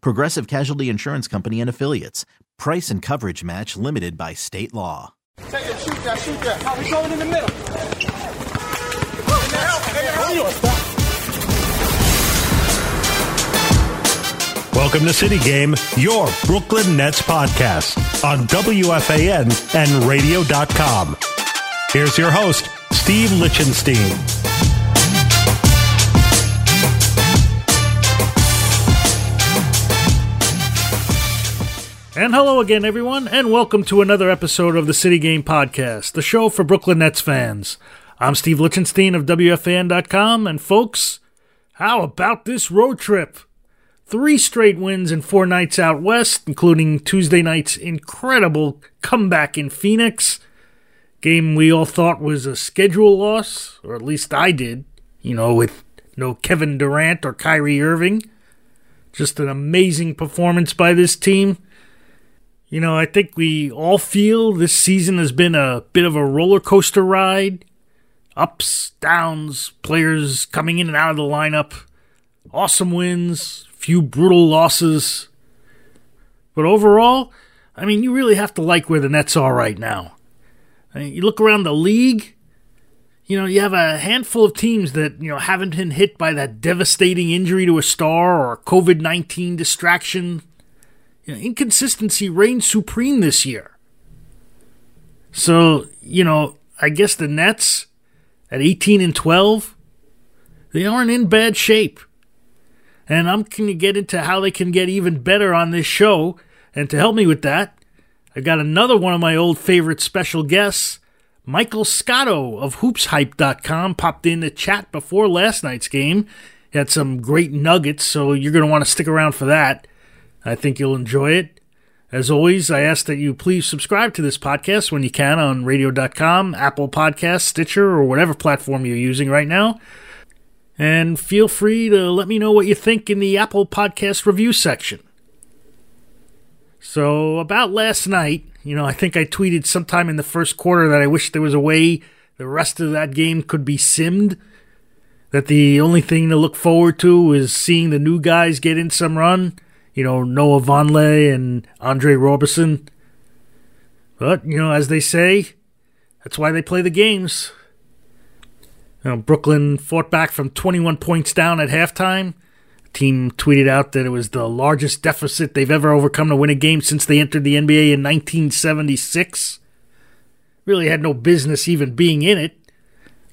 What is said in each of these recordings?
Progressive Casualty Insurance Company and Affiliates. Price and coverage match limited by state law. Take it, shoot that, shoot that. How we going in the middle? Welcome to City Game, your Brooklyn Nets podcast on WFAN and radio.com. Here's your host, Steve Lichtenstein. And hello again, everyone, and welcome to another episode of the City Game Podcast, the show for Brooklyn Nets fans. I'm Steve Lichtenstein of WFAN.com, and folks, how about this road trip? Three straight wins and four nights out west, including Tuesday night's incredible comeback in Phoenix. Game we all thought was a schedule loss, or at least I did, you know, with no Kevin Durant or Kyrie Irving. Just an amazing performance by this team. You know, I think we all feel this season has been a bit of a roller coaster ride. Ups, downs, players coming in and out of the lineup, awesome wins, few brutal losses. But overall, I mean, you really have to like where the Nets are right now. I mean, you look around the league, you know, you have a handful of teams that, you know, haven't been hit by that devastating injury to a star or COVID 19 distraction. You know, inconsistency reigns supreme this year. So, you know, I guess the Nets at 18 and 12, they aren't in bad shape and I'm going to get into how they can get even better on this show. And to help me with that, I got another one of my old favorite special guests, Michael Scotto of HoopsHype.com, popped in to chat before last night's game. He had some great nuggets, so you're going to want to stick around for that. I think you'll enjoy it. As always, I ask that you please subscribe to this podcast when you can on radio.com, Apple Podcasts, Stitcher, or whatever platform you're using right now. And feel free to let me know what you think in the Apple Podcast review section. So, about last night, you know, I think I tweeted sometime in the first quarter that I wish there was a way the rest of that game could be simmed. That the only thing to look forward to is seeing the new guys get in some run. You know, Noah Vonleh and Andre Roberson. But, you know, as they say, that's why they play the games. You know, Brooklyn fought back from 21 points down at halftime. The team tweeted out that it was the largest deficit they've ever overcome to win a game since they entered the NBA in 1976. Really had no business even being in it,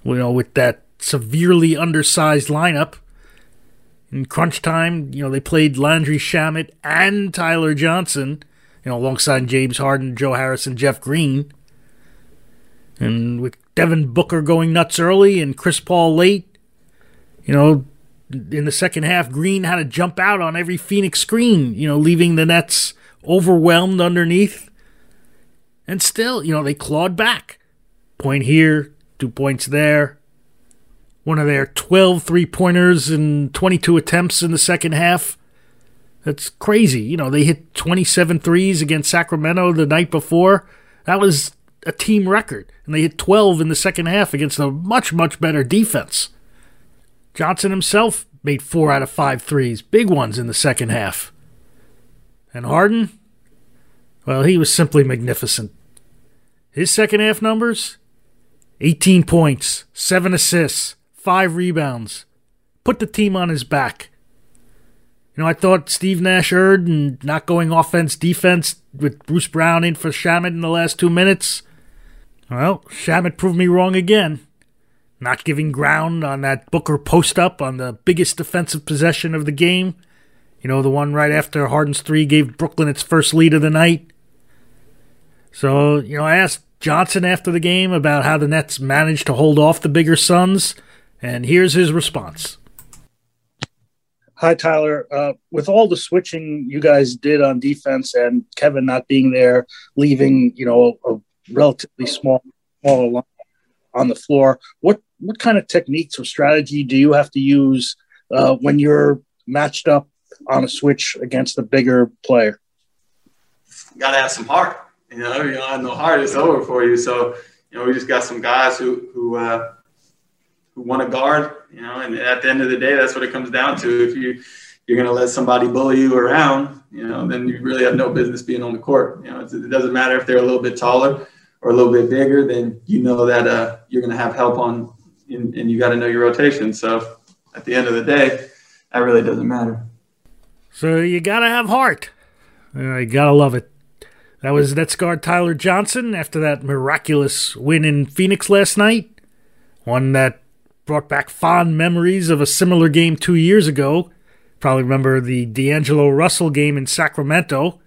you know, with that severely undersized lineup. In crunch time, you know, they played Landry Shamet and Tyler Johnson, you know, alongside James Harden, Joe Harris, and Jeff Green. And with Devin Booker going nuts early and Chris Paul late. You know, in the second half, Green had to jump out on every Phoenix screen, you know, leaving the Nets overwhelmed underneath. And still, you know, they clawed back. Point here, two points there. One of their 12 three pointers and 22 attempts in the second half. That's crazy. You know, they hit 27 threes against Sacramento the night before. That was a team record, and they hit 12 in the second half against a much, much better defense. Johnson himself made four out of five threes, big ones in the second half. And Harden? Well, he was simply magnificent. His second half numbers 18 points, 7 assists, 5 rebounds. Put the team on his back. You know, I thought Steve Nash erred and not going offense defense with Bruce Brown in for Shamet in the last two minutes. Well, Shamet proved me wrong again. Not giving ground on that Booker post up on the biggest defensive possession of the game. You know, the one right after Harden's three gave Brooklyn its first lead of the night. So, you know, I asked Johnson after the game about how the Nets managed to hold off the bigger Suns, and here's his response. Hi, Tyler. Uh, with all the switching you guys did on defense and Kevin not being there, leaving you know a relatively small smaller line on the floor, what what kind of techniques or strategy do you have to use uh, when you're matched up on a switch against a bigger player? You got to have some heart. You know, you know, no heart, it's over for you. So, you know, we just got some guys who who uh, who want to guard. You know, and at the end of the day, that's what it comes down to. If you you're going to let somebody bully you around, you know, then you really have no business being on the court. You know, it doesn't matter if they're a little bit taller or a little bit bigger. Then you know that uh, you're going to have help on, and, and you got to know your rotation. So, at the end of the day, that really doesn't matter. So you gotta have heart. Uh, you gotta love it. That was that guard Tyler Johnson after that miraculous win in Phoenix last night. One that brought back fond memories of a similar game two years ago. Probably remember the D'Angelo Russell game in Sacramento.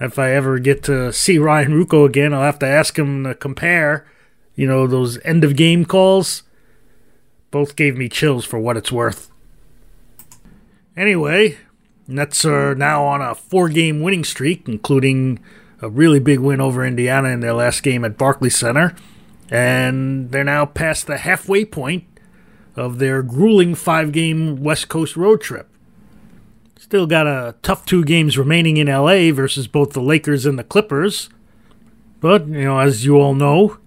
If I ever get to see Ryan Ruocco again, I'll have to ask him to compare, you know, those end of game calls. Both gave me chills for what it's worth. Anyway, Nets are now on a four game winning streak, including a really big win over Indiana in their last game at Barclays Center. And they're now past the halfway point of their grueling five game West Coast road trip. Still got a tough two games remaining in LA versus both the Lakers and the Clippers. But, you know, as you all know,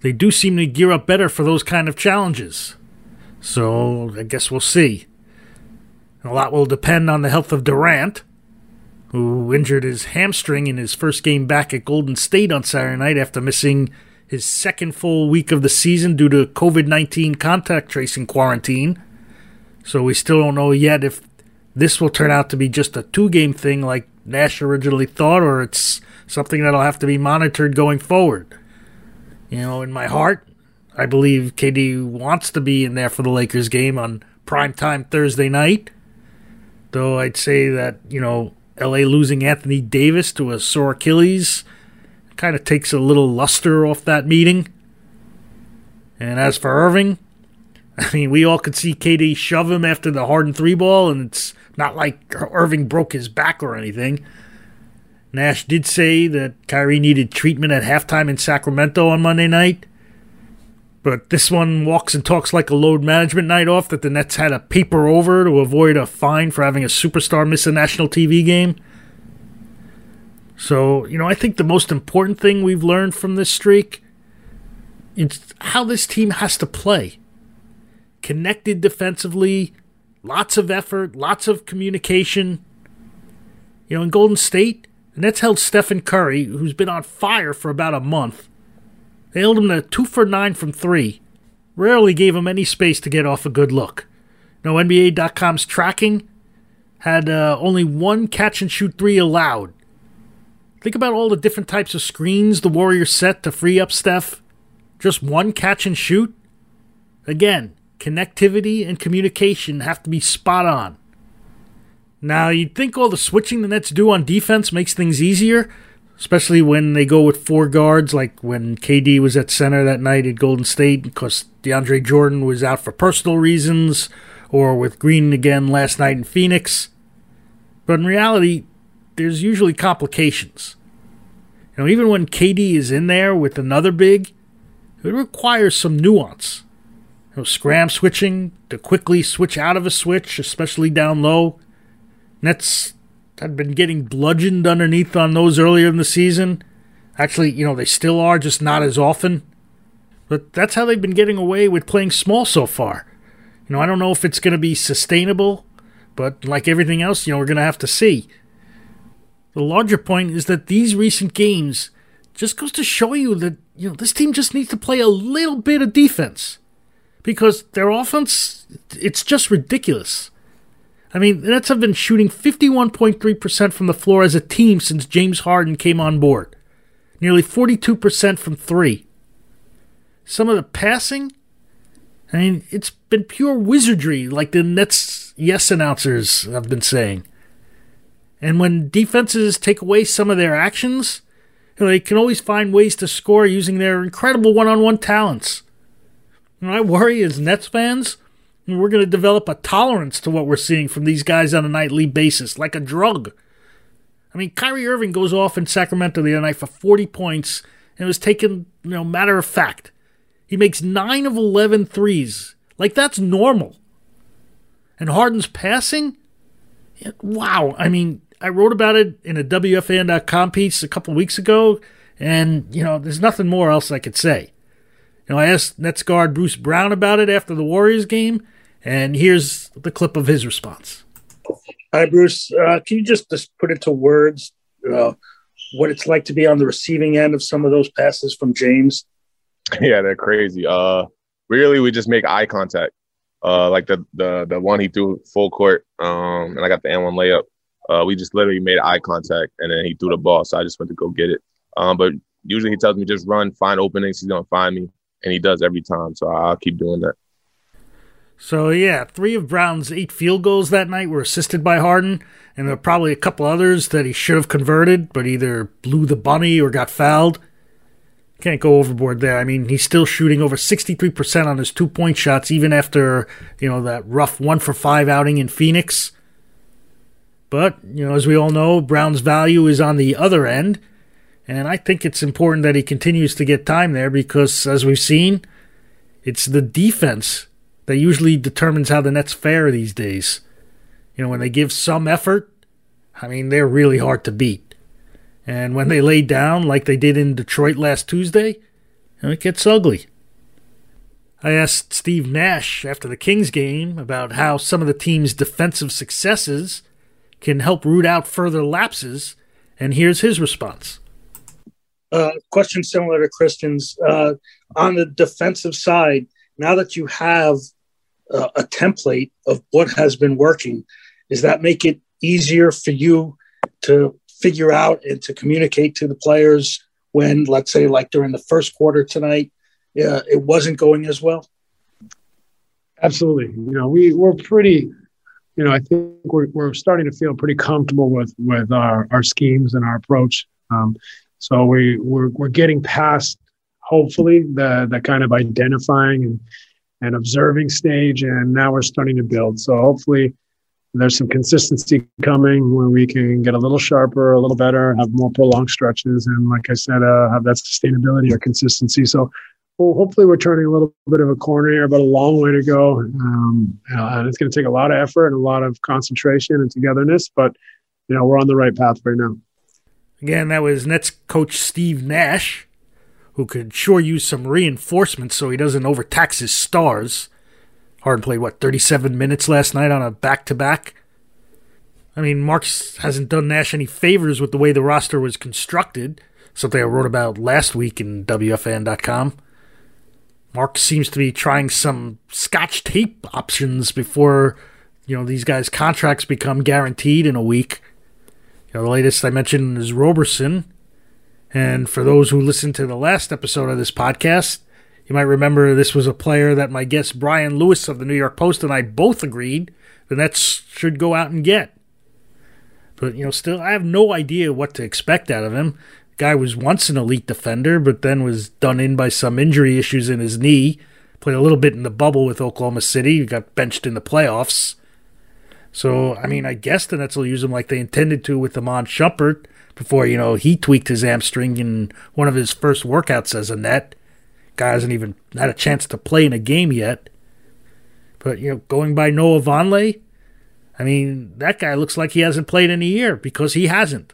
they do seem to gear up better for those kind of challenges. So I guess we'll see. A lot will depend on the health of Durant, who injured his hamstring in his first game back at Golden State on Saturday night after missing his second full week of the season due to COVID 19 contact tracing quarantine. So we still don't know yet if this will turn out to be just a two game thing like Nash originally thought, or it's something that'll have to be monitored going forward. You know, in my heart, I believe KD wants to be in there for the Lakers game on prime time Thursday night. Though I'd say that, you know, LA losing Anthony Davis to a sore Achilles kind of takes a little luster off that meeting. And as for Irving, I mean, we all could see KD shove him after the Harden three ball, and it's not like Irving broke his back or anything. Nash did say that Kyrie needed treatment at halftime in Sacramento on Monday night. But this one walks and talks like a load management night off that the Nets had a paper over to avoid a fine for having a superstar miss a national TV game. So, you know, I think the most important thing we've learned from this streak is how this team has to play. Connected defensively, lots of effort, lots of communication. You know, in Golden State, the Nets held Stephen Curry, who's been on fire for about a month, they held him to two for nine from three. Rarely gave him any space to get off a good look. No NBA.com's tracking had uh, only one catch and shoot three allowed. Think about all the different types of screens the Warriors set to free up Steph. Just one catch and shoot? Again, connectivity and communication have to be spot on. Now, you'd think all the switching the Nets do on defense makes things easier, especially when they go with four guards, like when KD was at center that night at Golden State because DeAndre Jordan was out for personal reasons, or with Green again last night in Phoenix. But in reality, there's usually complications. You know, even when KD is in there with another big, it requires some nuance. You know, scram switching to quickly switch out of a switch, especially down low. Nets had been getting bludgeoned underneath on those earlier in the season. Actually, you know, they still are, just not as often. But that's how they've been getting away with playing small so far. You know, I don't know if it's going to be sustainable, but like everything else, you know, we're going to have to see. The larger point is that these recent games just goes to show you that, you know, this team just needs to play a little bit of defense. Because their offense, it's just ridiculous. I mean, the Nets have been shooting 51.3% from the floor as a team since James Harden came on board, nearly 42% from three. Some of the passing, I mean, it's been pure wizardry, like the Nets yes announcers have been saying. And when defenses take away some of their actions, you know, they can always find ways to score using their incredible one on one talents. And I worry as Nets fans, we're going to develop a tolerance to what we're seeing from these guys on a nightly basis, like a drug. I mean, Kyrie Irving goes off in Sacramento the other night for 40 points and it was taken, you know, matter of fact. He makes 9 of 11 threes. Like, that's normal. And Harden's passing? Wow. I mean, I wrote about it in a WFAN.com piece a couple weeks ago, and, you know, there's nothing more else I could say. You know, I asked Nets guard Bruce Brown about it after the Warriors game, and here's the clip of his response. Hi, Bruce. Uh, can you just, just put into words uh, what it's like to be on the receiving end of some of those passes from James? Yeah, they're crazy. Uh, really, we just make eye contact. Uh, like the the the one he threw full court, um, and I got the N one layup. Uh, we just literally made eye contact, and then he threw the ball, so I just went to go get it. Um, but usually he tells me just run, find openings. He's gonna find me, and he does every time. So I'll keep doing that. So yeah, three of Brown's eight field goals that night were assisted by Harden, and there were probably a couple others that he should have converted, but either blew the bunny or got fouled. Can't go overboard there. I mean, he's still shooting over 63% on his two point shots, even after, you know, that rough one for five outing in Phoenix. But, you know, as we all know, Brown's value is on the other end. And I think it's important that he continues to get time there because, as we've seen, it's the defense that usually determines how the Nets fare these days. You know, when they give some effort, I mean, they're really hard to beat. And when they lay down, like they did in Detroit last Tuesday, it gets ugly. I asked Steve Nash after the Kings game about how some of the team's defensive successes can help root out further lapses, and here's his response. Uh, question similar to Christian's. Uh, on the defensive side, now that you have uh, a template of what has been working, does that make it easier for you to figure out and to communicate to the players when, let's say, like during the first quarter tonight, uh, it wasn't going as well? Absolutely. You know, we we're pretty. You know, I think we're we're starting to feel pretty comfortable with with our our schemes and our approach. Um, so we we're we're getting past hopefully the the kind of identifying and and observing stage, and now we're starting to build. So hopefully there's some consistency coming where we can get a little sharper, a little better, have more prolonged stretches, and like I said, uh, have that sustainability or consistency. So well, hopefully we're turning a little bit of a corner here, but a long way to go. Um, and it's going to take a lot of effort and a lot of concentration and togetherness, but you know we're on the right path right now. Again, that was Nets coach Steve Nash, who could sure use some reinforcements so he doesn't overtax his stars. Harden played, what, 37 minutes last night on a back to back? I mean, Marks hasn't done Nash any favors with the way the roster was constructed, something I wrote about last week in WFAN.com. Marks seems to be trying some scotch tape options before, you know, these guys' contracts become guaranteed in a week. You know, the latest I mentioned is Roberson. And for those who listened to the last episode of this podcast, you might remember this was a player that my guest Brian Lewis of the New York Post and I both agreed the Nets should go out and get. But, you know, still, I have no idea what to expect out of him. Guy was once an elite defender, but then was done in by some injury issues in his knee. Played a little bit in the bubble with Oklahoma City. Got benched in the playoffs. So, I mean, I guess the Nets will use him like they intended to with Iman Shumpert before, you know, he tweaked his hamstring in one of his first workouts as a net. Guy hasn't even had a chance to play in a game yet. But, you know, going by Noah Vonleh, I mean, that guy looks like he hasn't played in a year because he hasn't.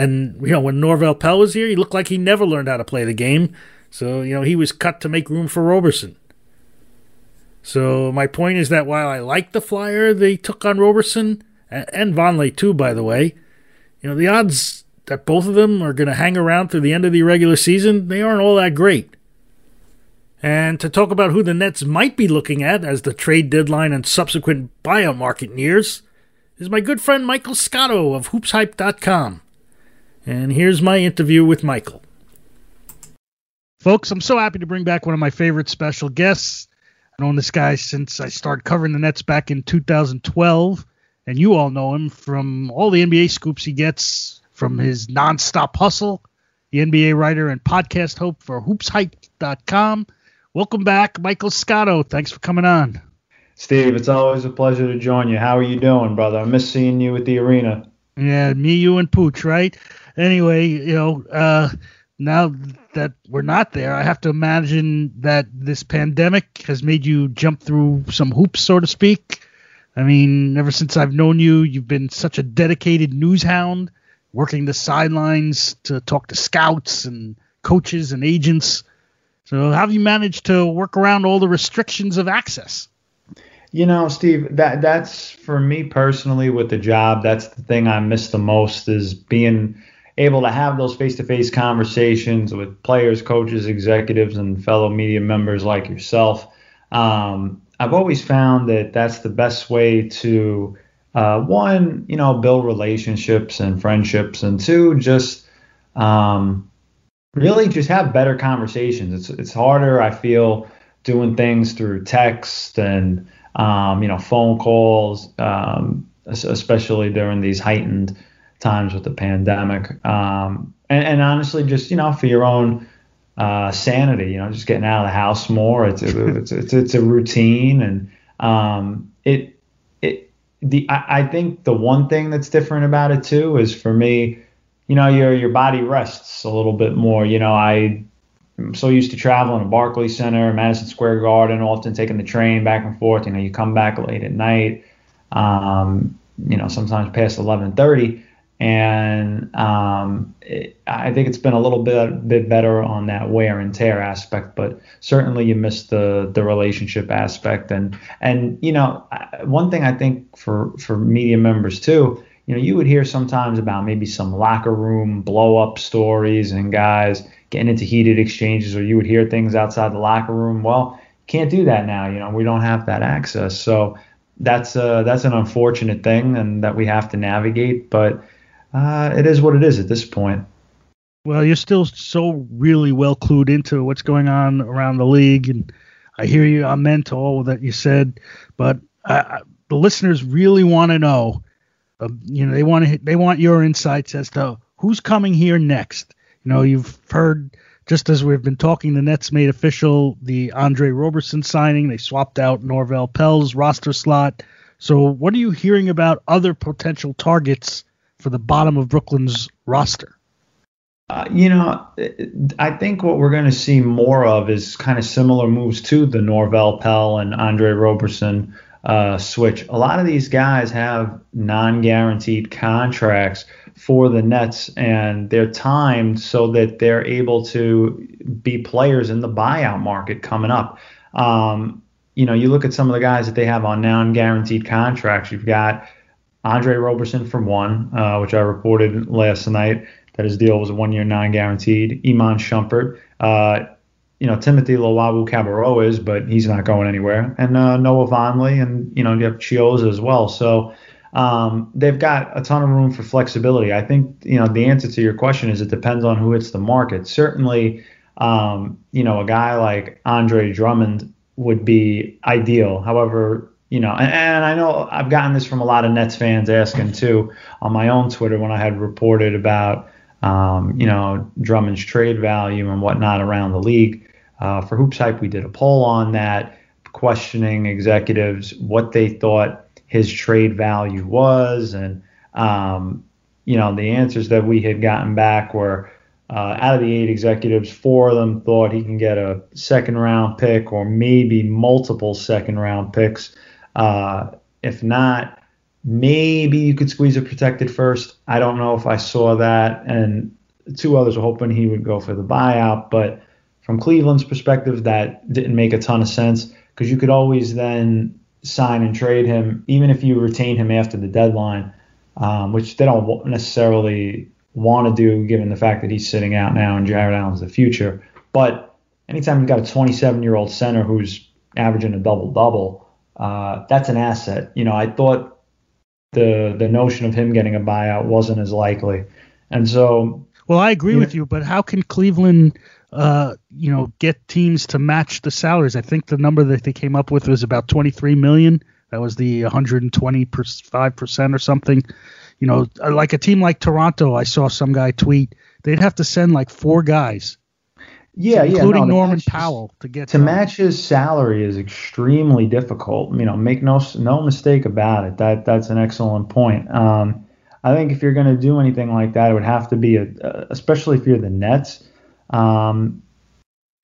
And, you know, when Norvel Pelle was here, he looked like he never learned how to play the game. So, you know, he was cut to make room for Roberson. So my point is that while I like the flyer they took on Roberson and Vonleh too, by the way, you know the odds that both of them are going to hang around through the end of the regular season they aren't all that great. And to talk about who the Nets might be looking at as the trade deadline and subsequent buyout market nears is my good friend Michael Scotto of hoopshype.com. And here's my interview with Michael. Folks, I'm so happy to bring back one of my favorite special guests. I've known this guy since I started covering the Nets back in 2012, and you all know him from all the NBA scoops he gets from his nonstop hustle, the NBA writer and podcast host for hoopshype.com. Welcome back, Michael Scotto. Thanks for coming on. Steve, it's always a pleasure to join you. How are you doing, brother? I miss seeing you at the arena. Yeah, me, you, and Pooch, right? Anyway, you know, uh, now that we're not there, I have to imagine that this pandemic has made you jump through some hoops, so to speak. I mean, ever since I've known you, you've been such a dedicated news hound, working the sidelines to talk to scouts and coaches and agents. So, how have you managed to work around all the restrictions of access? You know, Steve, that that's for me personally with the job. That's the thing I miss the most is being able to have those face-to-face conversations with players, coaches, executives, and fellow media members like yourself. Um, I've always found that that's the best way to uh, one, you know, build relationships and friendships, and two, just um, really just have better conversations. It's it's harder, I feel, doing things through text and um, you know, phone calls, um, especially during these heightened times with the pandemic. Um, and, and, honestly, just you know, for your own uh, sanity, you know, just getting out of the house more. It's a, it's, it's, it's a routine, and um, it it the I, I think the one thing that's different about it too is for me, you know, your your body rests a little bit more. You know, I I'm so used to traveling to Barclays Center, Madison Square Garden, often taking the train back and forth. You know, you come back late at night, um, you know, sometimes past 11:30, and um, it, I think it's been a little bit bit better on that wear and tear aspect. But certainly, you miss the the relationship aspect, and and you know, one thing I think for for media members too. You know, you would hear sometimes about maybe some locker room blow up stories and guys getting into heated exchanges or you would hear things outside the locker room. Well, can't do that now. You know, we don't have that access. So that's uh, that's an unfortunate thing and that we have to navigate. But uh, it is what it is at this point. Well, you're still so really well clued into what's going on around the league, and I hear you. I meant all that you said, but the listeners really want to know. Uh, you know, they want to they want your insights as to who's coming here next. You know, you've heard just as we've been talking, the Nets made official the Andre Roberson signing. They swapped out Norvel Pelle's roster slot. So, what are you hearing about other potential targets for the bottom of Brooklyn's roster? Uh, you know, I think what we're going to see more of is kind of similar moves to the Norvel Pelle and Andre Roberson uh, switch. A lot of these guys have non guaranteed contracts for the Nets, and they're timed so that they're able to be players in the buyout market coming up. Um, you know, you look at some of the guys that they have on non-guaranteed contracts. You've got Andre Roberson from one, uh, which I reported last night that his deal was a one-year non-guaranteed. Iman Shumpert. Uh, you know, Timothy Luwawu-Cabarrot is, but he's not going anywhere. And uh, Noah Vonleh, and you know, you have Chiozza as well. So um, they've got a ton of room for flexibility. I think you know the answer to your question is it depends on who hits the market. Certainly, um, you know a guy like Andre Drummond would be ideal. However, you know, and, and, I know I've gotten this from a lot of Nets fans asking too on my own Twitter when I had reported about um, you know Drummond's trade value and whatnot around the league. Uh, for Hoops Hype, we did a poll on that, questioning executives what they thought his trade value was. And, um, you know, the answers that we had gotten back were uh, out of the eight executives, four of them thought he can get a second round pick or maybe multiple second round picks. Uh, if not, maybe you could squeeze a protected first. I don't know if I saw that. And two others were hoping he would go for the buyout. But from Cleveland's perspective, that didn't make a ton of sense because you could always then sign and trade him, even if you retain him after the deadline, um, which they don't necessarily want to do given the fact that he's sitting out now and Jarrett Allen's the future. But anytime you've got a 27 year old center who's averaging a double double, uh, that's an asset. You know, I thought the the notion of him getting a buyout wasn't as likely, and so. Well, I agree with you, but how can Cleveland, uh, you know, get teams to match the salaries? I think the number that they came up with was about 23 million. That was the 125 percent or something. You know, like a team like Toronto, I saw some guy tweet they'd have to send like four guys yeah, including yeah, no, Norman match Powell to get to done. match his salary is extremely difficult. You know, make no no mistake about it. That that's an excellent point. Um, I think if you're going to do anything like that, it would have to be a, especially if you're the Nets. Um,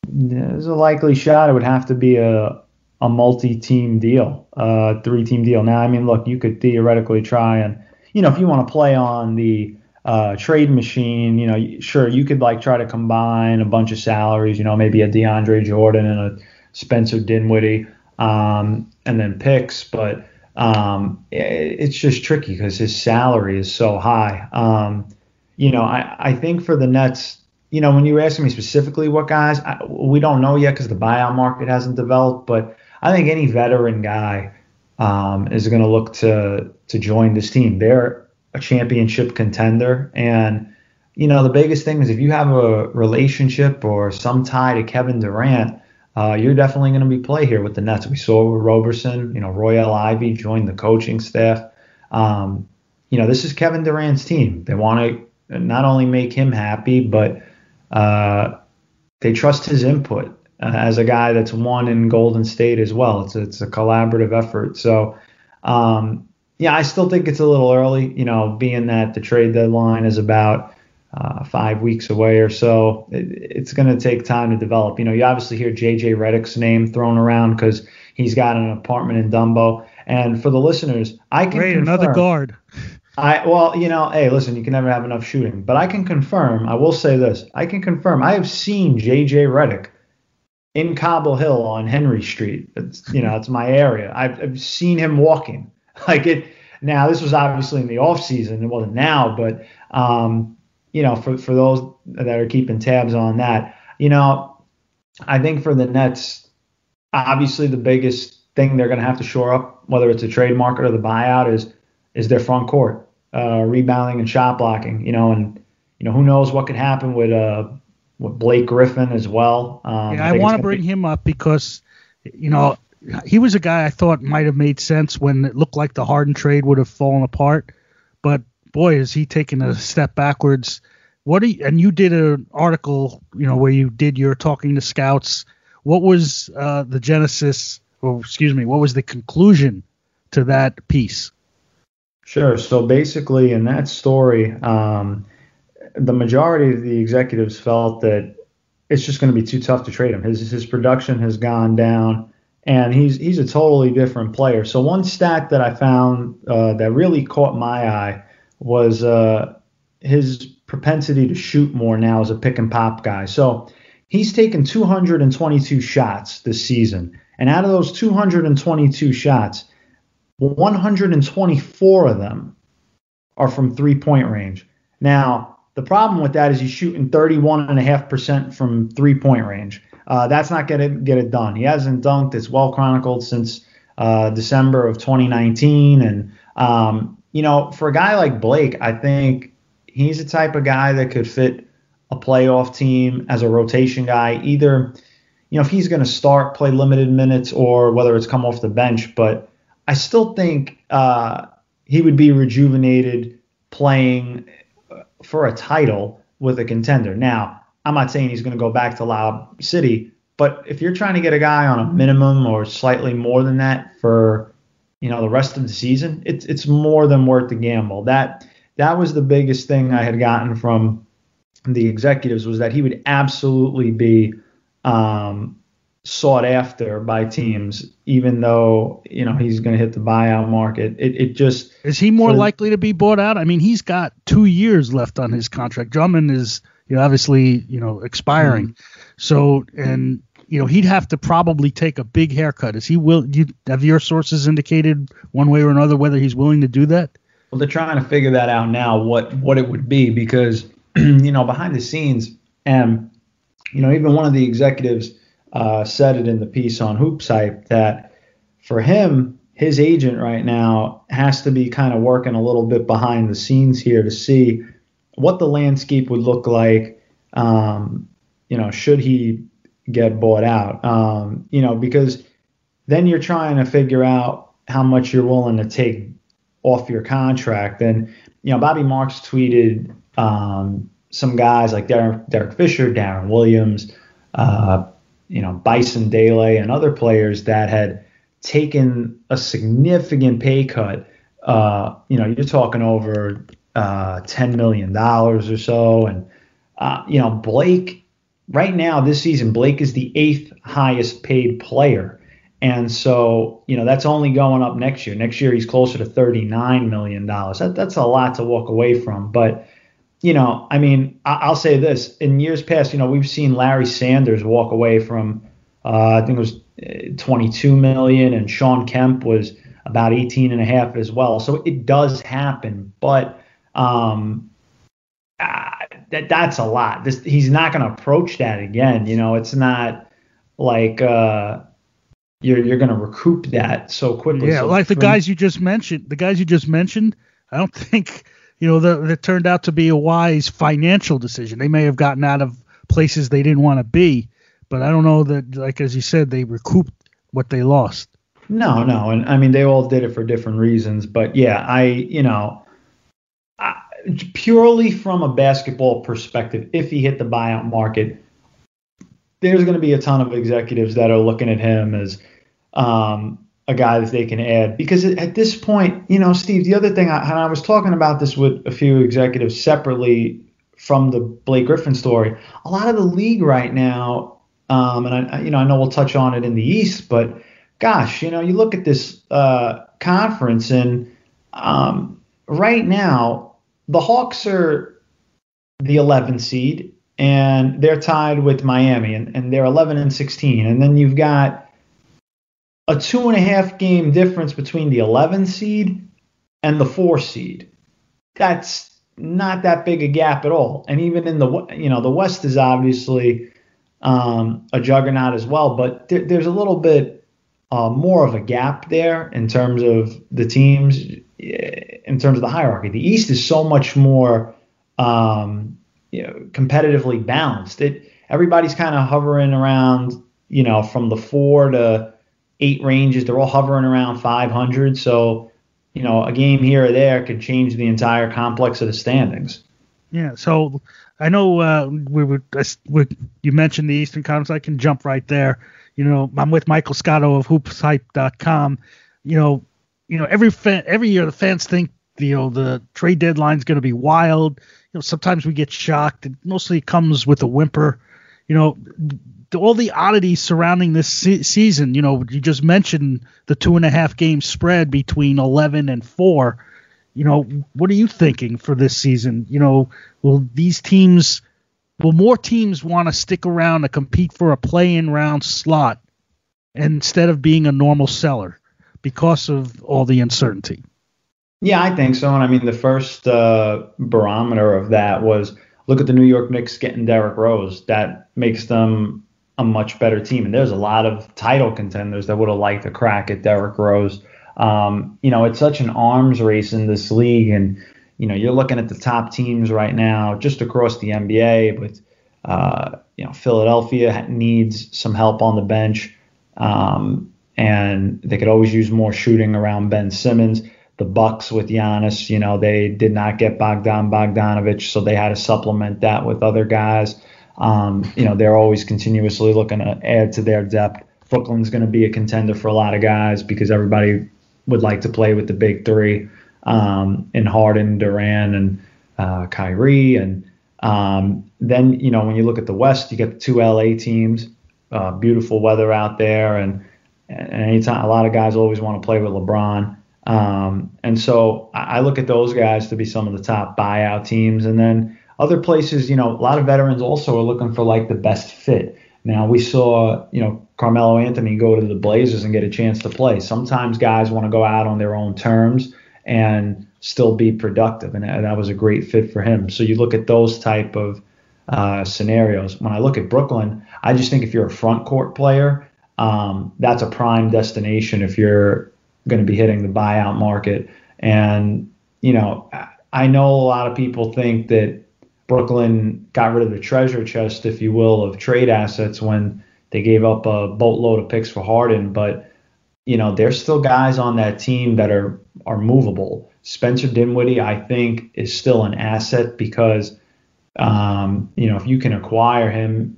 there's a likely shot it would have to be a a multi-team deal, a three-team deal. Now, I mean, look, you could theoretically try and, you know, if you want to play on the uh, trade machine, you know, sure, you could like try to combine a bunch of salaries, you know, maybe a DeAndre Jordan and a Spencer Dinwiddie, um, and then picks, but um, it, it's just tricky because his salary is so high. Um, you know, I, I think for the Nets, you know, when you were asking me specifically what guys, I, we don't know yet because the buyout market hasn't developed, but I think any veteran guy um, is going to look to to join this team. They're a championship contender. And, you know, the biggest thing is if you have a relationship or some tie to Kevin Durant, uh, you're definitely going to be play here with the Nets. We saw with Roberson, you know, Royal Ivey joined the coaching staff. Um, you know, this is Kevin Durant's team. They want to not only make him happy, but uh, they trust his input uh, as a guy that's won in Golden State as well. It's it's a collaborative effort. So, um, yeah, I still think it's a little early, you know, being that the trade deadline is about uh, five weeks away or so. It, it's going to take time to develop. You know, you obviously hear JJ Redick's name thrown around because he's got an apartment in Dumbo. And for the listeners, I can Great, confirm, another guard. I well, you know, hey, listen, you can never have enough shooting, but I can confirm. I will say this: I can confirm. I have seen JJ Redick in Cobble Hill on Henry Street. It's you know, it's my area. I've, I've seen him walking. Like it now, this was obviously in the off season. It wasn't now, but um, you know, for for those that are keeping tabs on that, you know, I think for the Nets, obviously the biggest thing they're going to have to shore up, whether it's a trade market or the buyout, is is their front court, uh, rebounding and shot blocking. You know, and you know who knows what could happen with uh with Blake Griffin as well. Um, yeah, I, think want to bring be- him up because, you know, he was a guy I thought might have made sense when it looked like the Harden trade would have fallen apart. But boy, is he taking a step backwards. What do you, and you did an article, you know, where you did your talking to scouts. What was uh, the genesis, or excuse me, what was the conclusion to that piece? Sure. So basically, in that story, um, the majority of the executives felt that it's just going to be too tough to trade him. His his production has gone down, and he's he's a totally different player. So one stat that I found uh, that really caught my eye was uh, his propensity to shoot more now as a pick and pop guy. So he's taken 222 shots this season, and out of those 222 shots, 124 of them are from three point range. Now, the problem with that is he's shooting 31.5% from three point range. Uh, that's not going to get it done. He hasn't dunked. It's well chronicled since uh, December of 2019. And, um, you know, for a guy like Blake, I think he's the type of guy that could fit a playoff team as a rotation guy, either, you know, if he's going to start, play limited minutes, or whether it's come off the bench. But I still think uh, he would be rejuvenated playing for a title with a contender. Now, I'm not saying he's going to go back to Lob City, but if you're trying to get a guy on a minimum or slightly more than that for you know the rest of the season, it's it's more than worth the gamble. That that was the biggest thing I had gotten from the executives was that he would absolutely be um, sought after by teams, even though you know he's going to hit the buyout market. It it just Is he more likely to be bought out? I mean, he's got two years left on his contract. Drummond is, you know, obviously, you know, expiring. Mm-hmm. So, and you know, he'd have to probably take a big haircut. Is he will? You have your sources indicated one way or another whether he's willing to do that? Well, they're trying to figure that out now, what what it would be, because you know behind the scenes, and you know, even one of the executives uh, said it in the piece on Hoops Hype that for him, his agent right now has to be kind of working a little bit behind the scenes here to see what the landscape would look like. Um, you know, should he get bought out? Um, you know, because then you're trying to figure out how much you're willing to take off your contract. And you know, Bobby Marks tweeted um, some guys like Derek, Derek Fisher, Deron Williams, uh, you know, Bison Dele, and other players that had taken a significant pay cut. Uh, you know, you're talking over uh, $10 million or so. And, uh, you know, Blake, right now this season, Blake is the eighth highest paid player. And so, you know, that's only going up next year. Next year, he's closer to $39 million. That, that's a lot to walk away from. But, you know, I mean, I, will say this in years past, you know, we've seen Larry Sanders walk away from, uh, I think it was uh, 22 million, and Shawn Kemp was about 18 and a half as well. So it does happen, but um, uh, that that's a lot. This he's not going to approach that again. You know, it's not like uh, you're you're going to recoup that so quickly. Yeah, so like the guys you just mentioned, the guys you just mentioned, I don't think you know that, that turned out to be a wise financial decision. They may have gotten out of places they didn't want to be, but I don't know that, like as you said, they recouped what they lost. No, no, and I mean they all did it for different reasons, but yeah, I you know purely from a basketball perspective, if he hit the buyout market, there's going to be a ton of executives that are looking at him as um, a guy that they can add. Because at this point, you know, Steve, the other thing, I, and I was talking about this with a few executives separately from the Blake Griffin story. A lot of the league right now, um, and I, you know, I know we'll touch on it in the East, but gosh, you know, you look at this uh, conference and um, right now the Hawks are the 11 seed, and they're tied with Miami, and, and they're 11 and 16. And then you've got a two and a half game difference between the 11 seed and the four seed. That's not that big a gap at all. And even in the you know the West is obviously um, a juggernaut as well, but there, there's a little bit uh, more of a gap there in terms of the teams in terms of the hierarchy. The East is so much more um, you know, competitively balanced. It everybody's kind of hovering around, you know, from the four to eight ranges. They're all hovering around 500. So, you know, a game here or there could change the entire complex of the standings. Yeah. So I know uh, we were, we, you mentioned the Eastern Conference. I can jump right there. You know, I'm with Michael Scotto of hoopshype.com. You know, you know, every fan, every year the fans think you know the trade deadline is going to be wild. You know, sometimes we get shocked. It mostly comes with a whimper. You know, all the oddities surrounding this se- season. You know, you just mentioned the two and a half game spread between 11 and four. You know, what are you thinking for this season? You know, will these teams, will more teams want to stick around to compete for a play-in round slot instead of being a normal seller? because of all the uncertainty. Yeah, I think so. And I mean, the first uh, barometer of that was look at the New York Knicks getting Derrick Rose. That makes them a much better team. And there's a lot of title contenders that would have liked to crack at Derrick Rose. Um, you know, it's such an arms race in this league. And, you know, you're looking at the top teams right now just across the NBA with, uh, you know, Philadelphia needs some help on the bench. Um, and they could always use more shooting around Ben Simmons. The Bucks with Giannis, you know, they did not get Bogdan Bogdanovich, so they had to supplement that with other guys. Um, you know, they're always continuously looking to add to their depth. Brooklyn's going to be a contender for a lot of guys because everybody would like to play with the big three um, in Harden, Durant, and uh, Kyrie. And um, then, you know, when you look at the West, you get the two LA teams, uh, beautiful weather out there, and and anytime a lot of guys always want to play with LeBron. Um, and so I look at those guys to be some of the top buyout teams. And then other places, you know, a lot of veterans also are looking for like the best fit. Now we saw, you know, Carmelo Anthony go to the Blazers and get a chance to play. Sometimes guys want to go out on their own terms and still be productive, and that was a great fit for him. So you look at those type of uh, scenarios. When I look at Brooklyn, I just think if you're a front court player, um, that's a prime destination if you're going to be hitting the buyout market. And, you know, I know a lot of people think that Brooklyn got rid of the treasure chest, if you will, of trade assets when they gave up a boatload of picks for Harden. But, you know, there's still guys on that team that are, are movable. Spencer Dinwiddie, I think, is still an asset because, um, you know, if you can acquire him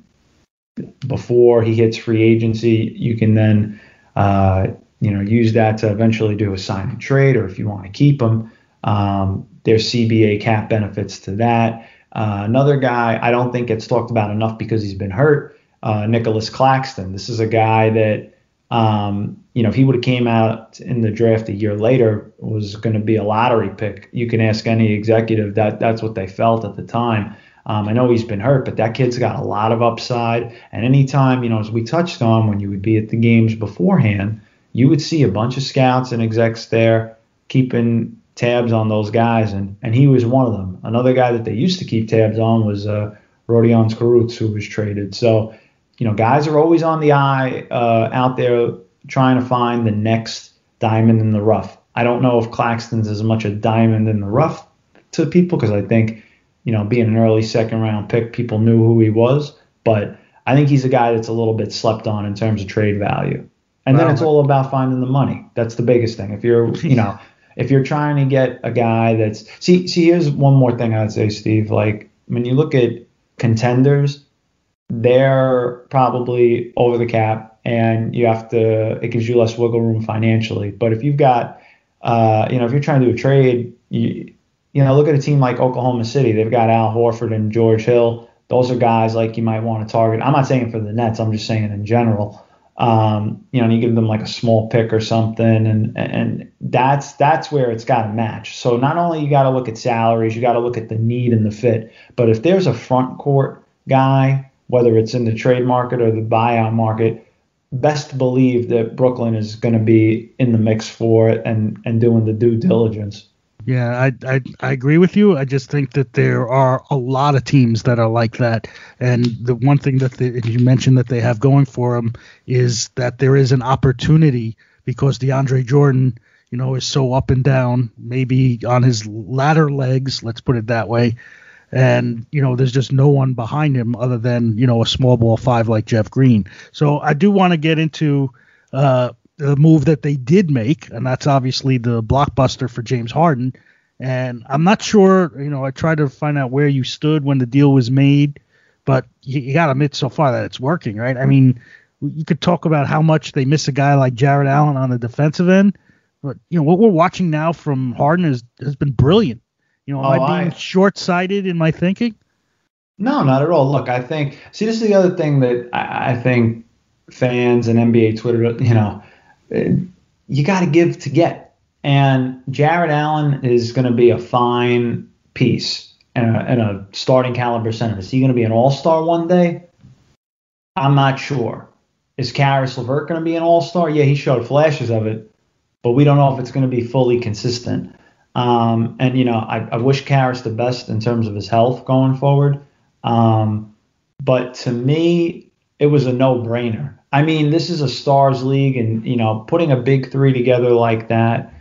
before he hits free agency, you can then, uh, you know, use that to eventually do a sign and trade, or if you want to keep him, um, there's CBA cap benefits to that. Uh, another guy I don't think gets talked about enough because he's been hurt, uh, Nicholas Claxton. This is a guy that, um, you know, if he would have came out in the draft a year later, was going to be a lottery pick. You can ask any executive that that's what they felt at the time. Um, I know he's been hurt, but that kid's got a lot of upside. And anytime, you know, as we touched on when you would be at the games beforehand, you would see a bunch of scouts and execs there keeping tabs on those guys, and and he was one of them. Another guy that they used to keep tabs on was uh, Rodion Kurucs, who was traded. So, you know, guys are always on the eye uh, out there trying to find the next diamond in the rough. I don't know if Claxton's as much a diamond in the rough to people because I think, you know, being an early second round pick, people knew who he was, but I think he's a guy that's a little bit slept on in terms of trade value. And then it's all about finding the money. That's the biggest thing. If you're, you know, if you're trying to get a guy that's see see here's one more thing I'd say, Steve. Like when you look at contenders, they're probably over the cap, and you have to it gives you less wiggle room financially. But if you've got, uh, you know, if you're trying to do a trade, you you know, look at a team like Oklahoma City. They've got Al Horford and George Hill. Those are guys like you might want to target. I'm not saying for the Nets. I'm just saying in general um, you know, and you give them like a small pick or something, and and that's that's where it's got to match. So not only you got to look at salaries, you got to look at the need and the fit. But if there's a front court guy, whether it's in the trade market or the buyout market, best believe that Brooklyn is going to be in the mix for it and and doing the due diligence. Yeah, I, I I agree with you. I just think that there are a lot of teams that are like that, and the one thing that you mentioned that they have going for them is that there is an opportunity because DeAndre Jordan, you know, is so up and down, maybe on his latter legs, let's put it that way, and you know, there's just no one behind him other than you know a small ball five like Jeff Green. So I do want to get into. Uh, the move that they did make, and that's obviously the blockbuster for James Harden. And I'm not sure, you know, I tried to find out where you stood when the deal was made, but you, you got to admit so far that it's working, right? I mean, you could talk about how much they miss a guy like Jarrett Allen on the defensive end, but you know what we're watching now from Harden is, has been brilliant. You know, oh, am oh, I being I, short-sighted in my thinking? No, not at all. Look, I think see this is the other thing that I, I think fans and NBA Twitter, you know, eh, you got to give to get. And Jarrett Allen is going to be a fine piece and a, and a starting caliber center. Is he going to be an all star one day? I'm not sure. Is Caris LeVert going to be an all star? Yeah, he showed flashes of it, but we don't know if it's going to be fully consistent. Um, and, you know, I, I wish Caris the best in terms of his health going forward. Um, but to me, it was a no brainer. I mean, this is a stars league, and you know, putting a big three together like that,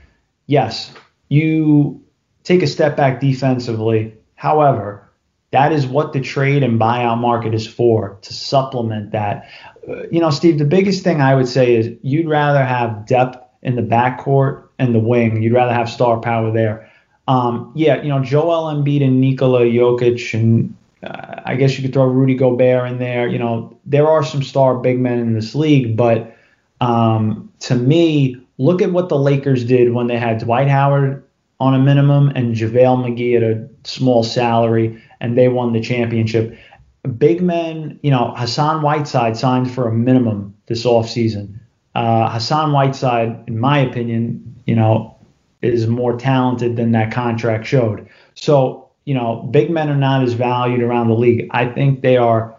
yes, you take a step back defensively. However, that is what the trade and buyout market is for to supplement that. Uh, you know, Steve, the biggest thing I would say is you'd rather have depth in the backcourt and the wing. You'd rather have star power there. Um, yeah, you know, Joel Embiid and Nikola Jokic and uh, I guess you could throw Rudy Gobert in there. You know, there are some star big men in this league, but um, to me, look at what the Lakers did when they had Dwight Howard on a minimum and JaVale McGee at a small salary, and they won the championship. Big men, you know, Hassan Whiteside signed for a minimum this offseason. Uh, Hassan Whiteside, in my opinion, you know, is more talented than that contract showed. So you know, big men are not as valued around the league. I think they are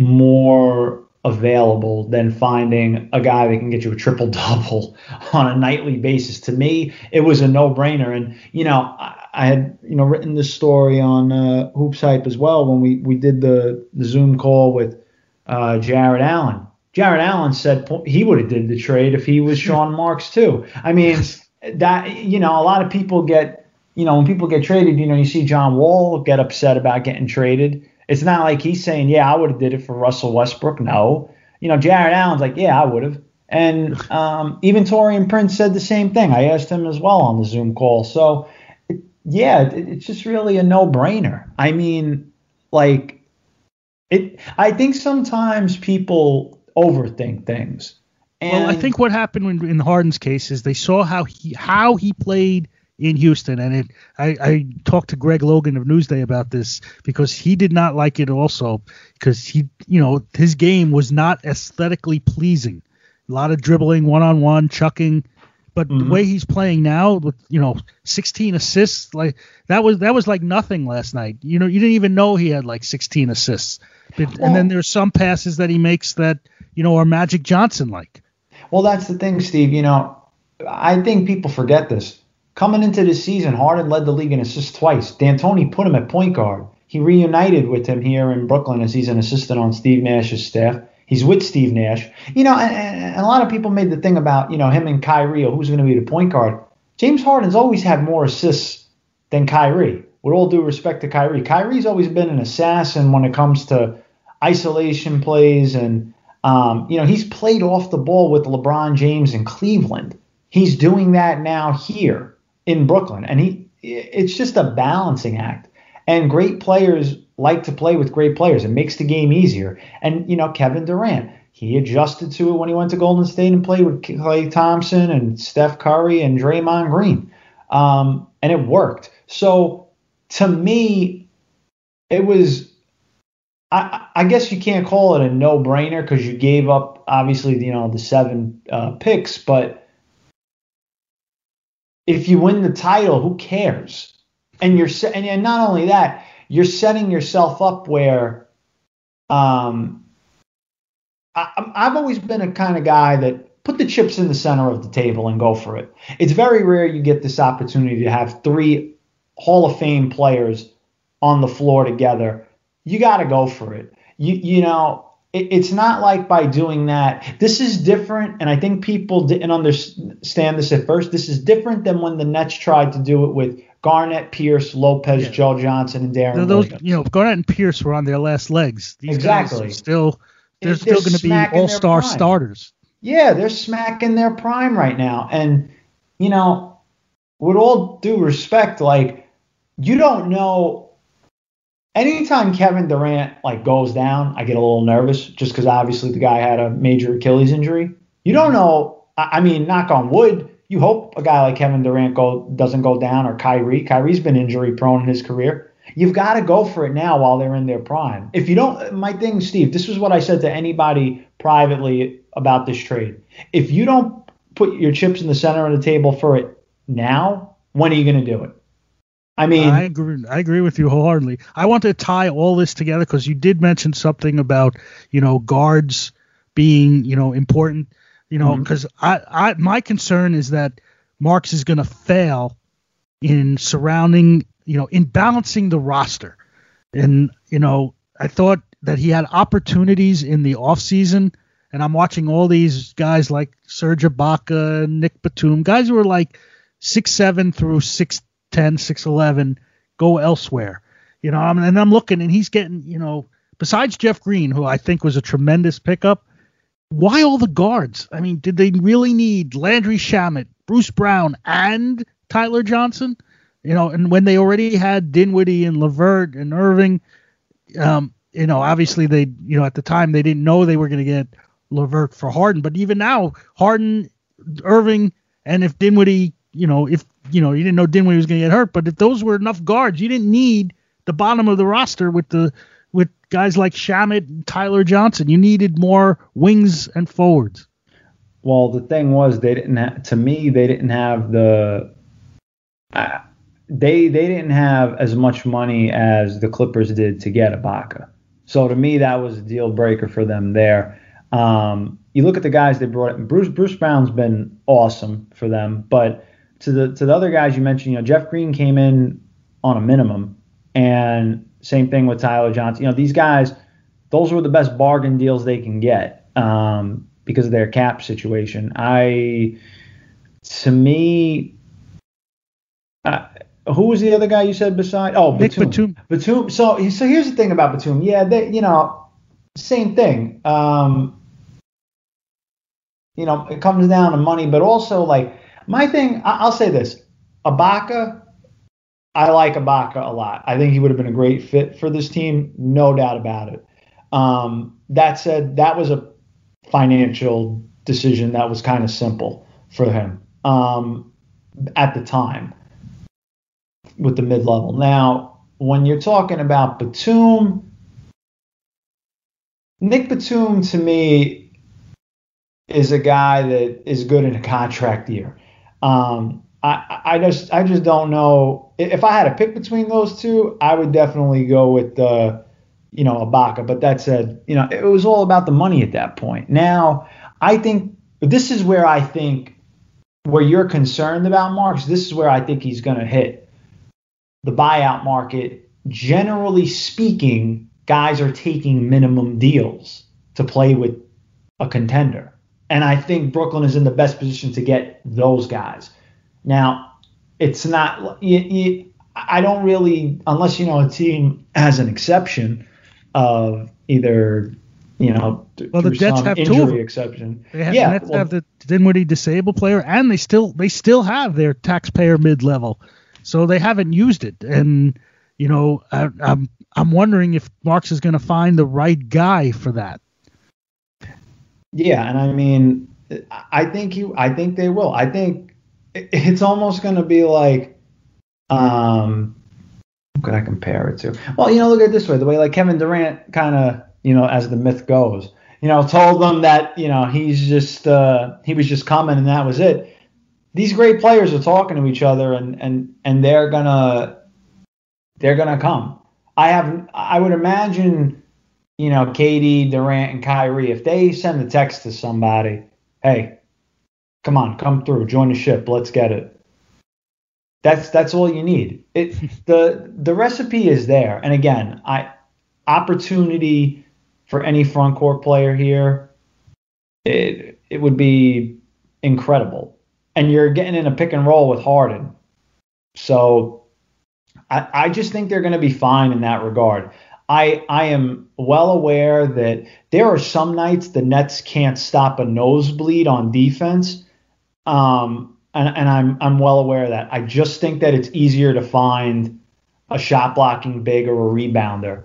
more available than finding a guy that can get you a triple double on a nightly basis. To me, it was a no brainer. And, you know, I, I, had, you know, written this story on uh, Hoops Hype as well when we, we did the, the Zoom call with uh, Jarrett Allen. Jarrett Allen said he would have did the trade if he was Sean Marks too. I mean, that, you know, a lot of people get, you know, when people get traded, you know, you see John Wall get upset about getting traded it's not like he's saying, yeah, I would have did it for Russell Westbrook. No, you know, Jarrett Allen's like, yeah, I would have. And um, even Taurean Prince said the same thing. I asked him as well on the Zoom call. So, it, yeah, it, it's just really a no-brainer. I mean, like, it. I think sometimes people overthink things. And well, I think what happened in, in Harden's case is they saw how he how he played in Houston. And it, I, I talked to Greg Logan of Newsday about this because he did not like it also because he, you know, his game was not aesthetically pleasing. A lot of dribbling, one on one, chucking. But mm-hmm. the way he's playing now, with you know, 16 assists, like that was that was like nothing last night. You know, you didn't even know he had like 16 assists. But, well, and then there's some passes that he makes that you know or Magic Johnson like. Well, that's the thing, Steve. You know, I think people forget this. Coming into the season, Harden led the league in assists twice. D'Antoni put him at point guard. He reunited with him here in Brooklyn as he's an assistant on Steve Nash's staff. He's with Steve Nash. You know, and, and a lot of people made the thing about, you know, him and Kyrie or who's going to be the point guard. James Harden's always had more assists than Kyrie. With all due respect to Kyrie, Kyrie's always been an assassin when it comes to isolation plays, and um, you know he's played off the ball with LeBron James in Cleveland. He's doing that now here in Brooklyn. And he it's just a balancing act. And great players like to play with great players. It makes the game easier. And you know, Kevin Durant, he adjusted to it when he went to Golden State and played with Klay Thompson and Steph Curry and Draymond Green. Um, and it worked. So to me, it was I, I, guess you can't call it a no-brainer because you gave up obviously you know the seven uh, picks, but if you win the title, who cares? And you're and not only that, you're setting yourself up where um, I, I've always been a kind of guy that put the chips in the center of the table and go for it. It's very rare you get this opportunity to have three Hall of Fame players on the floor together. You got to go for it. You you know it's not like by doing that. This is different, and I think people didn't understand this at first. This is different than when the Nets tried to do it with Garnett, Pierce, Lopez, yeah. Joe Johnson, and Deron. Those, Williams. you know, Garnett and Pierce were on their last legs. These exactly. still, they're, they're still going to be all-star starters. Yeah, they're smacking their prime right now, and you know, with all due respect, like you don't know anytime Kevin Durant like goes down, I get a little nervous just because obviously the guy had a major Achilles injury. You don't know. I mean, knock on wood. You hope a guy like Kevin Durant go doesn't go down or Kyrie. Kyrie's been injury prone in his career. You've got to go for it now while they're in their prime. If you don't, my thing, Steve, this is what I said to anybody privately about this trade. If you don't put your chips in the center of the table for it now, when are you going to do it? I mean, I agree. I agree with you wholeheartedly. I want to tie all this together because you did mention something about you know guards being you know important. You know, because mm-hmm. I, I my concern is that Marks is going to fail in surrounding you know in balancing the roster, and you know I thought that he had opportunities in the off season, and I'm watching all these guys like Serge Ibaka, Nick Batum, guys who are like six seven through six 6'10, 6'11, go elsewhere. You know, and I'm looking and he's getting, you know, besides Jeff Green, who I think was a tremendous pickup, why all the guards? I mean, did they really need Landry Shamet, Bruce Brown, and Tyler Johnson? You know, and when they already had Dinwiddie and LeVert and Irving, um, you know, obviously they, you know, at the time they didn't know they were going to get LeVert for Harden, but even now, Harden, Irving, and if Dinwiddie, you know, if you know, you didn't know Dinwiddie was going to get hurt, but if those were enough guards, you didn't need the bottom of the roster with the with guys like Shamet and Tyler Johnson. You needed more wings and forwards. Well, the thing was they didn't have, to me they didn't have the uh, they they didn't have as much money as the Clippers did to get Ibaka. So to me that was a deal breaker for them there. Um, you look at the guys they brought in. Bruce Bruce Brown's been awesome for them, but to the to the other guys you mentioned, you know, Jeff Green came in on a minimum, and same thing with Tyler Johnson. You know, these guys, those were the best bargain deals they can get um, because of their cap situation. I, to me, uh, who was the other guy you said beside? Oh, Nick Batum. Batum. So, so here's the thing about Batum. Yeah, they, you know, same thing. Um, you know, it comes down to money, but also like my thing. I'll say this: Ibaka. I like Ibaka a lot. I think he would have been a great fit for this team, no doubt about it. Um, that said, that was a financial decision that was kind of simple for him um, at the time with the mid level. Now, when you're talking about Batum, Nick Batum to me is a guy that is good in a contract year. Um, I, I just I just don't know if I had to pick between those two, I would definitely go with the you know Ibaka. But that said, you know it was all about the money at that point. Now I think this is where I think where you're concerned about Marks. This is where I think he's going to hit the buyout market. Generally speaking, guys are taking minimum deals to play with a contender. And I think Brooklyn is in the best position to get those guys. Now, it's not, you, you, I don't really, unless, you know, a team has an exception of either, you know, well, the Jets have two of them. exception. They have, yeah, the Nets well, have the Dinwiddie disabled player, and they still they still have their taxpayer mid level, so they haven't used it. And you know, I, I'm I'm wondering if Marks is going to find the right guy for that. Yeah, and I mean, I think you, I think they will. I think it's almost going to be like, um, could I compare it to? Well, you know, look at it this way: the way like Kevin Durant kind of, you know, as the myth goes, you know, told them that you know he's just uh, he was just coming and that was it. These great players are talking to each other and and and they're gonna they're gonna come. I have I would imagine you know, Katie, Durant, and Kyrie, if they send a text to somebody, hey, come on, come through, join the ship, let's get it. That's that's all you need. It the the recipe is there. And again, I opportunity for any front court player here, it it would be incredible. And you're getting in a pick and roll with Harden. So I, I just think they're going to be fine in that regard. I I am well aware that there are some nights the Nets can't stop a nosebleed on defense. Um, and, and I'm I'm well aware of that. I just think that it's easier to find a shot blocking big or a rebounder.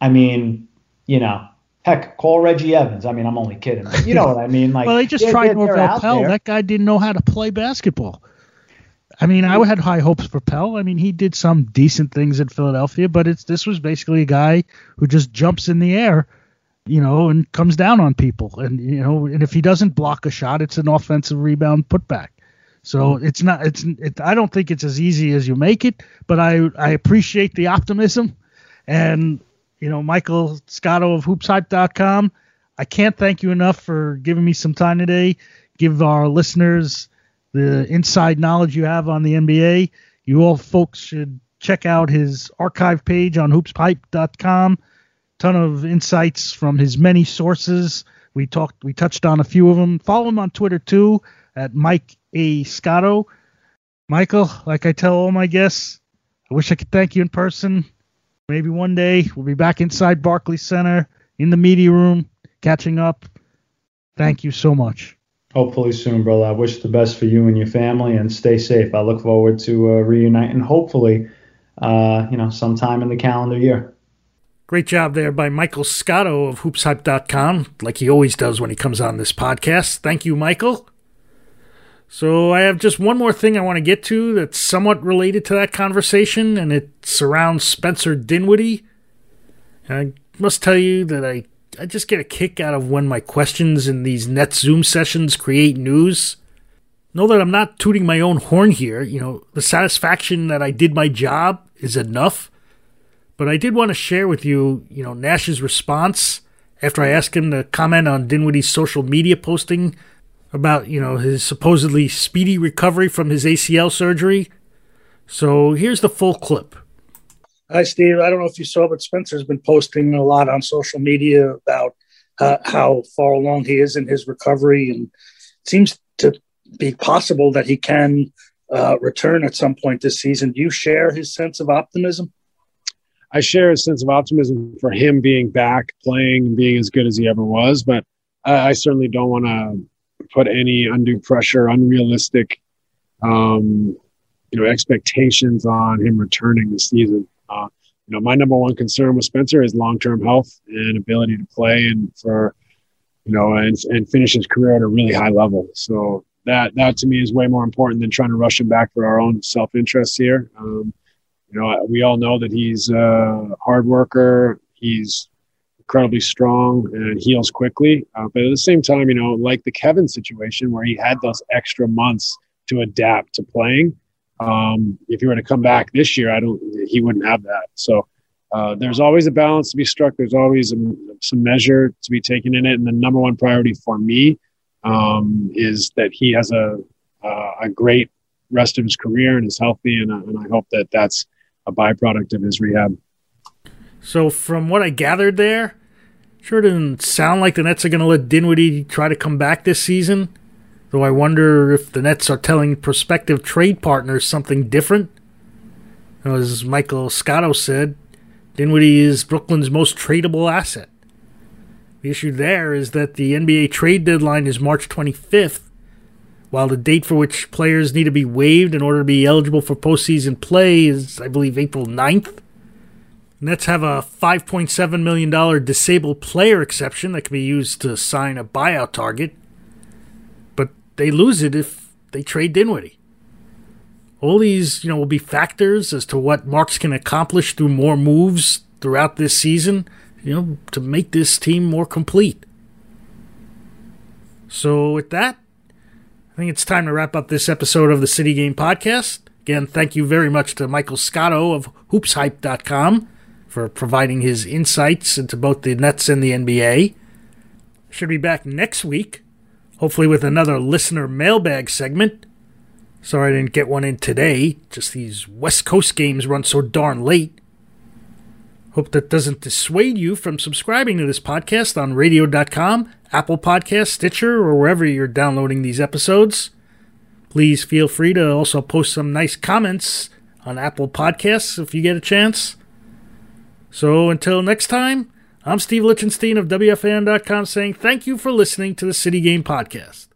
I mean, you know, heck, call Reggie Evans. I mean, I'm only kidding. You know what I mean? Like, well, they just tried Norvel Pelle. That guy didn't know how to play basketball. I mean, I hmm. had high hopes for Pelle. I mean, he did some decent things in Philadelphia, but it's this was basically a guy who just jumps in the air, you know, and comes down on people. And you know, and if he doesn't block a shot, it's an offensive rebound putback. So hmm. it's not. It's. It, I don't think it's as easy as you make it, but I I appreciate the optimism, and you know, Michael Scotto of HoopsHype.com. I can't thank you enough for giving me some time today. Give our listeners the inside knowledge you have on the NBA. You all folks should check out his archive page on hoopshype.com. Ton of insights from his many sources. We talked, we touched on a few of them. Follow him on Twitter too at Mike A. Scotto. Michael, like I tell all my guests, I wish I could thank you in person. Maybe one day we'll be back inside Barclays Center in the media room, catching up. Thank you so much. Hopefully soon, brother. I wish the best for you and your family, and stay safe. I look forward to uh, reuniting, hopefully, uh, you know, sometime in the calendar year. Great job there by Michael Scotto of hoopshype.com, like he always does when he comes on this podcast. Thank you, Michael. So I have just one more thing I want to get to that's somewhat related to that conversation, and it surrounds Spencer Dinwiddie. And I must tell you that I, I just get a kick out of when my questions in these net Zoom sessions create news. Know that I'm not tooting my own horn here. You know, the satisfaction that I did my job is enough. But I did want to share with you, you know, Nash's response after I asked him to comment on Dinwiddie's social media posting about, you know, his supposedly speedy recovery from his ACL surgery. So here's the full clip. Hi, Steve. I don't know if you saw, but Spencer's been posting a lot on social media about uh, how far along he is in his recovery, and seems to be possible that he can uh, return at some point this season. Do you share his sense of optimism? I share a sense of optimism for him being back playing and being as good as he ever was, but I, I certainly don't want to put any undue pressure, unrealistic, um, you know, expectations on him returning this season. Uh, you know, my number one concern with Spencer is long-term health and ability to play and for, you know, and, and finish his career at a really high level. So that, that to me is way more important than trying to rush him back for our own self-interest here. Um, you know, we all know that he's a hard worker. He's incredibly strong and heals quickly. Uh, but at the same time, you know, like the Kevin situation where he had those extra months to adapt to playing. Um, if he were to come back this year, I don't, he wouldn't have that. So uh, there's always a balance to be struck. There's always a, some measure to be taken in it. And the number one priority for me um, is that he has a, uh, a great rest of his career and is healthy. And, and I hope that that's a byproduct of his rehab. So, from what I gathered there, sure didn't sound like the Nets are going to let Dinwiddie try to come back this season. Though I wonder if the Nets are telling prospective trade partners something different. As Michael Scotto said, Dinwiddie is Brooklyn's most tradable asset. The issue there is that the NBA trade deadline is March 25th, while the date for which players need to be waived in order to be eligible for postseason play is, I believe, April 9th. Nets have a $5.7 million disabled player exception that can be used to sign a buyout target, they lose it if they trade Dinwiddie. All these, you know, will be factors as to what Marks can accomplish through more moves throughout this season, you know, to make this team more complete. So with that, I think it's time to wrap up this episode of the City Game Podcast. Again, thank you very much to Michael Scotto of hoopshype.com for providing his insights into both the Nets and the NBA. Should be back next week, hopefully with another listener mailbag segment. Sorry I didn't get one in today, just these West Coast games run so darn late. Hope that doesn't dissuade you from subscribing to this podcast on radio.com, Apple Podcast, Stitcher, or wherever you're downloading these episodes. Please feel free to also post some nice comments on Apple Podcasts if you get a chance. So until next time, I'm Steve Lichtenstein of WFAN.com saying thank you for listening to the City Game Podcast.